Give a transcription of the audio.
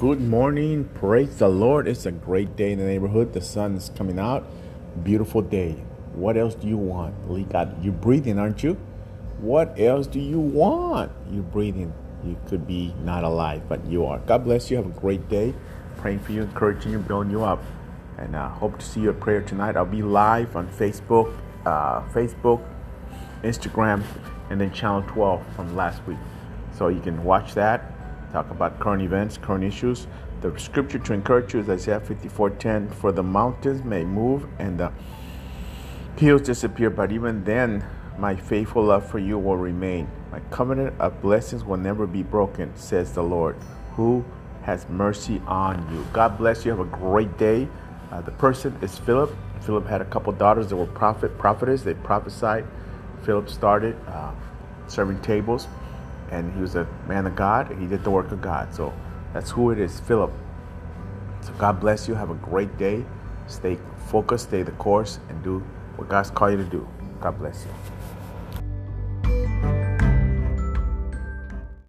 Good morning. Praise the Lord. It's a great day in the neighborhood. The sun is coming out. Beautiful day. What else do you want? You got You're breathing, aren't you? What else do you want? You're breathing. You could be not alive, but you are. God bless you. Have a great day. Praying for you, encouraging you, building you up. And uh, hope to see you at prayer tonight. I'll be live on Facebook, uh, Facebook, Instagram, and then Channel 12 from last week. So you can watch that talk about current events, current issues. The scripture to encourage you is Isaiah 54:10. For the mountains may move and the hills disappear, but even then my faithful love for you will remain. My covenant of blessings will never be broken, says the Lord, who has mercy on you. God bless you. Have a great day. Uh, the person is Philip. Philip had a couple daughters that were prophet, prophetess. They prophesied. Philip started uh, serving tables and he was a man of God, he did the work of God. So that's who it is, Philip. So God bless you. Have a great day. Stay focused, stay the course, and do what God's called you to do. God bless you.